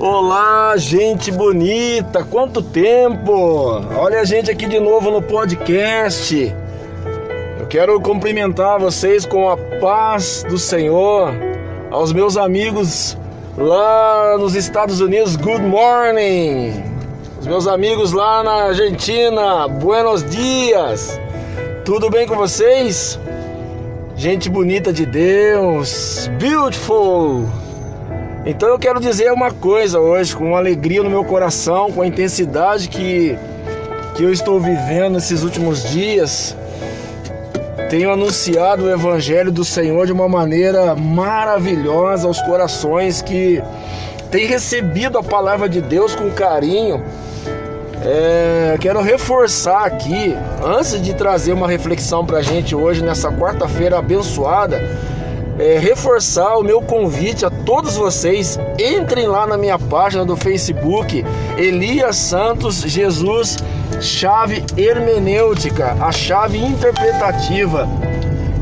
Olá, gente bonita, quanto tempo! Olha a gente aqui de novo no podcast. Eu quero cumprimentar vocês com a paz do Senhor, aos meus amigos lá nos Estados Unidos, good morning! Os meus amigos lá na Argentina, buenos dias! Tudo bem com vocês? Gente bonita de Deus, beautiful! Então eu quero dizer uma coisa hoje, com alegria no meu coração, com a intensidade que, que eu estou vivendo nesses últimos dias. Tenho anunciado o Evangelho do Senhor de uma maneira maravilhosa aos corações que têm recebido a palavra de Deus com carinho. É, quero reforçar aqui, antes de trazer uma reflexão para a gente hoje, nessa quarta-feira abençoada é, reforçar o meu convite a todos vocês. Entrem lá na minha página do Facebook, Elias Santos Jesus, chave hermenêutica, a chave interpretativa.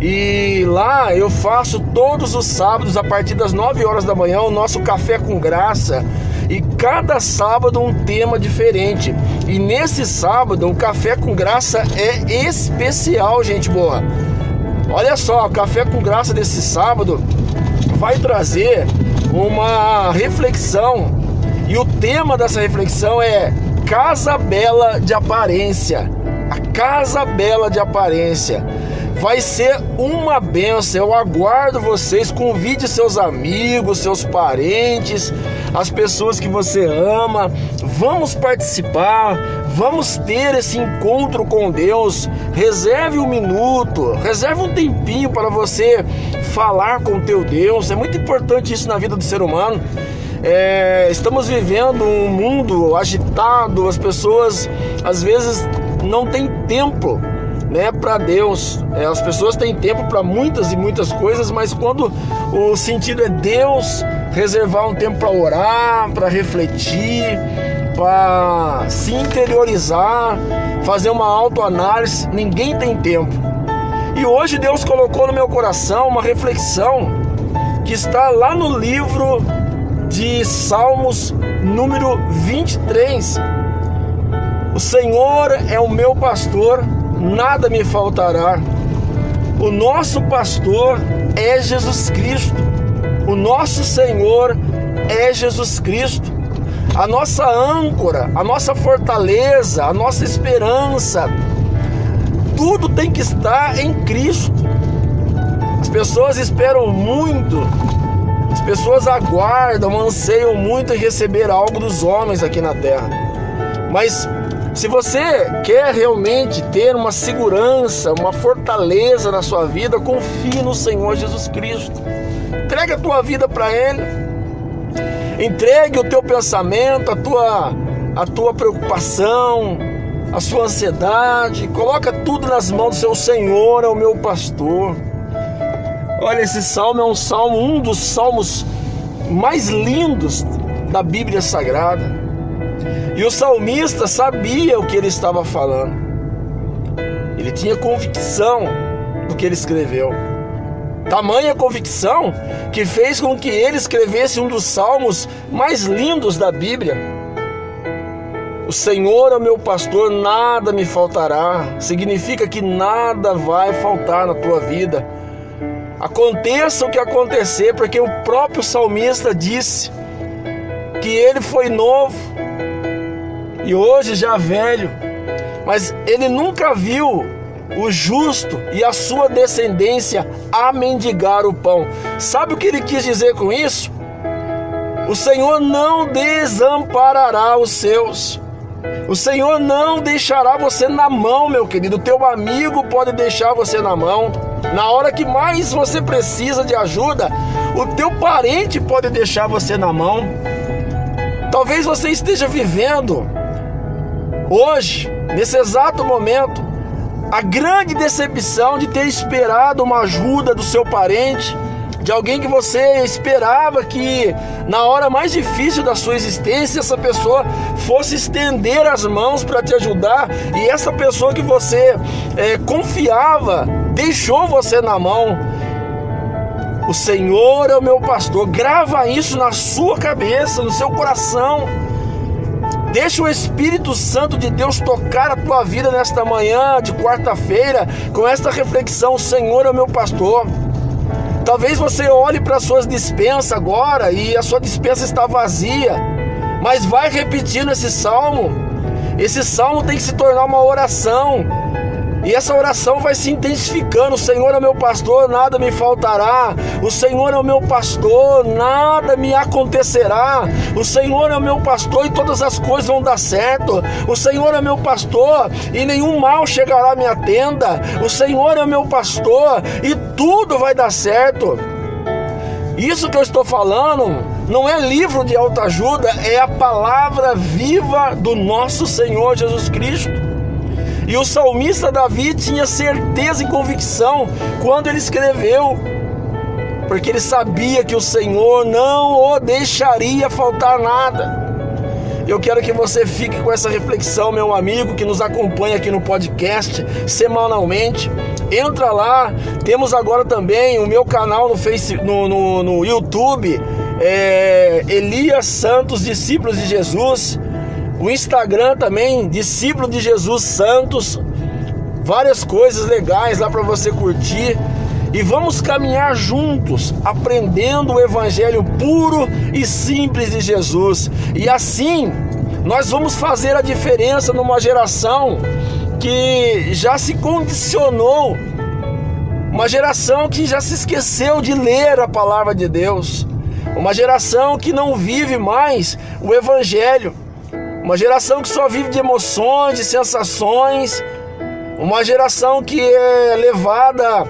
E lá eu faço todos os sábados, a partir das 9 horas da manhã, o nosso café com graça. E cada sábado um tema diferente. E nesse sábado o café com graça é especial, gente boa. Olha só, o Café com Graça desse sábado vai trazer uma reflexão e o tema dessa reflexão é Casa Bela de Aparência. A Casa Bela de Aparência vai ser uma benção. Eu aguardo vocês, convide seus amigos, seus parentes, as pessoas que você ama. Vamos participar, vamos ter esse encontro com Deus. Reserve um minuto, reserve um tempinho para você falar com o teu Deus. É muito importante isso na vida do ser humano. É, estamos vivendo um mundo agitado, as pessoas às vezes não têm tempo né, para Deus. É, as pessoas têm tempo para muitas e muitas coisas, mas quando o sentido é Deus, reservar um tempo para orar, para refletir, para se interiorizar, fazer uma autoanálise, ninguém tem tempo. E hoje Deus colocou no meu coração uma reflexão que está lá no livro de Salmos, número 23. O Senhor é o meu pastor nada me faltará. O nosso pastor é Jesus Cristo. O nosso Senhor é Jesus Cristo. A nossa âncora, a nossa fortaleza, a nossa esperança, tudo tem que estar em Cristo. As pessoas esperam muito, as pessoas aguardam, anseiam muito em receber algo dos homens aqui na terra. Mas se você quer realmente ter uma segurança, uma fortaleza na sua vida, confie no Senhor Jesus Cristo. Entregue a tua vida para Ele. Entregue o teu pensamento, a tua, a tua preocupação, a sua ansiedade. Coloca tudo nas mãos do seu Senhor, é o meu pastor. Olha, esse salmo é um salmo, um dos salmos mais lindos da Bíblia Sagrada. E o salmista sabia o que ele estava falando. Ele tinha convicção do que ele escreveu. Tamanha convicção que fez com que ele escrevesse um dos salmos mais lindos da Bíblia. O Senhor é meu pastor, nada me faltará. Significa que nada vai faltar na tua vida. Aconteça o que acontecer, porque o próprio salmista disse que ele foi novo, e hoje já velho, mas ele nunca viu o justo e a sua descendência a mendigar o pão. Sabe o que ele quis dizer com isso? O Senhor não desamparará os seus. O Senhor não deixará você na mão, meu querido. O teu amigo pode deixar você na mão. Na hora que mais você precisa de ajuda, o teu parente pode deixar você na mão. Talvez você esteja vivendo hoje, nesse exato momento, a grande decepção de ter esperado uma ajuda do seu parente, de alguém que você esperava que na hora mais difícil da sua existência essa pessoa fosse estender as mãos para te ajudar e essa pessoa que você é, confiava deixou você na mão. O Senhor é o meu pastor. Grava isso na sua cabeça, no seu coração. Deixa o Espírito Santo de Deus tocar a tua vida nesta manhã de quarta-feira com esta reflexão: O Senhor é o meu pastor. Talvez você olhe para suas dispensas agora e a sua dispensa está vazia, mas vai repetindo esse salmo. Esse salmo tem que se tornar uma oração e essa oração vai se intensificando. O Senhor é meu pastor, nada me faltará. O Senhor é o meu pastor, nada me acontecerá. O Senhor é o meu pastor e todas as coisas vão dar certo. O Senhor é meu pastor e nenhum mal chegará à minha tenda. O Senhor é meu pastor e tudo vai dar certo. Isso que eu estou falando não é livro de autoajuda, é a palavra viva do nosso Senhor Jesus Cristo. E o salmista Davi tinha certeza e convicção quando ele escreveu, porque ele sabia que o Senhor não o deixaria faltar nada. Eu quero que você fique com essa reflexão, meu amigo que nos acompanha aqui no podcast semanalmente. Entra lá, temos agora também o meu canal no, face, no, no, no YouTube, é, Elias Santos, Discípulos de Jesus. O Instagram também, discípulo de Jesus Santos. Várias coisas legais lá para você curtir. E vamos caminhar juntos, aprendendo o evangelho puro e simples de Jesus. E assim, nós vamos fazer a diferença numa geração que já se condicionou, uma geração que já se esqueceu de ler a palavra de Deus, uma geração que não vive mais o evangelho uma geração que só vive de emoções, de sensações, uma geração que é levada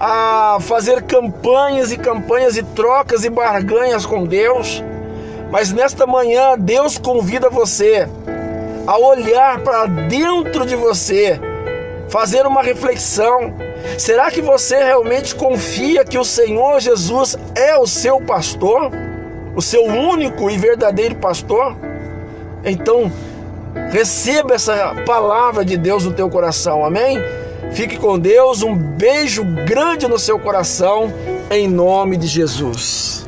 a fazer campanhas e campanhas e trocas e barganhas com Deus. Mas nesta manhã, Deus convida você a olhar para dentro de você, fazer uma reflexão. Será que você realmente confia que o Senhor Jesus é o seu pastor? O seu único e verdadeiro pastor? Então, receba essa palavra de Deus no teu coração, amém? Fique com Deus, um beijo grande no seu coração, em nome de Jesus.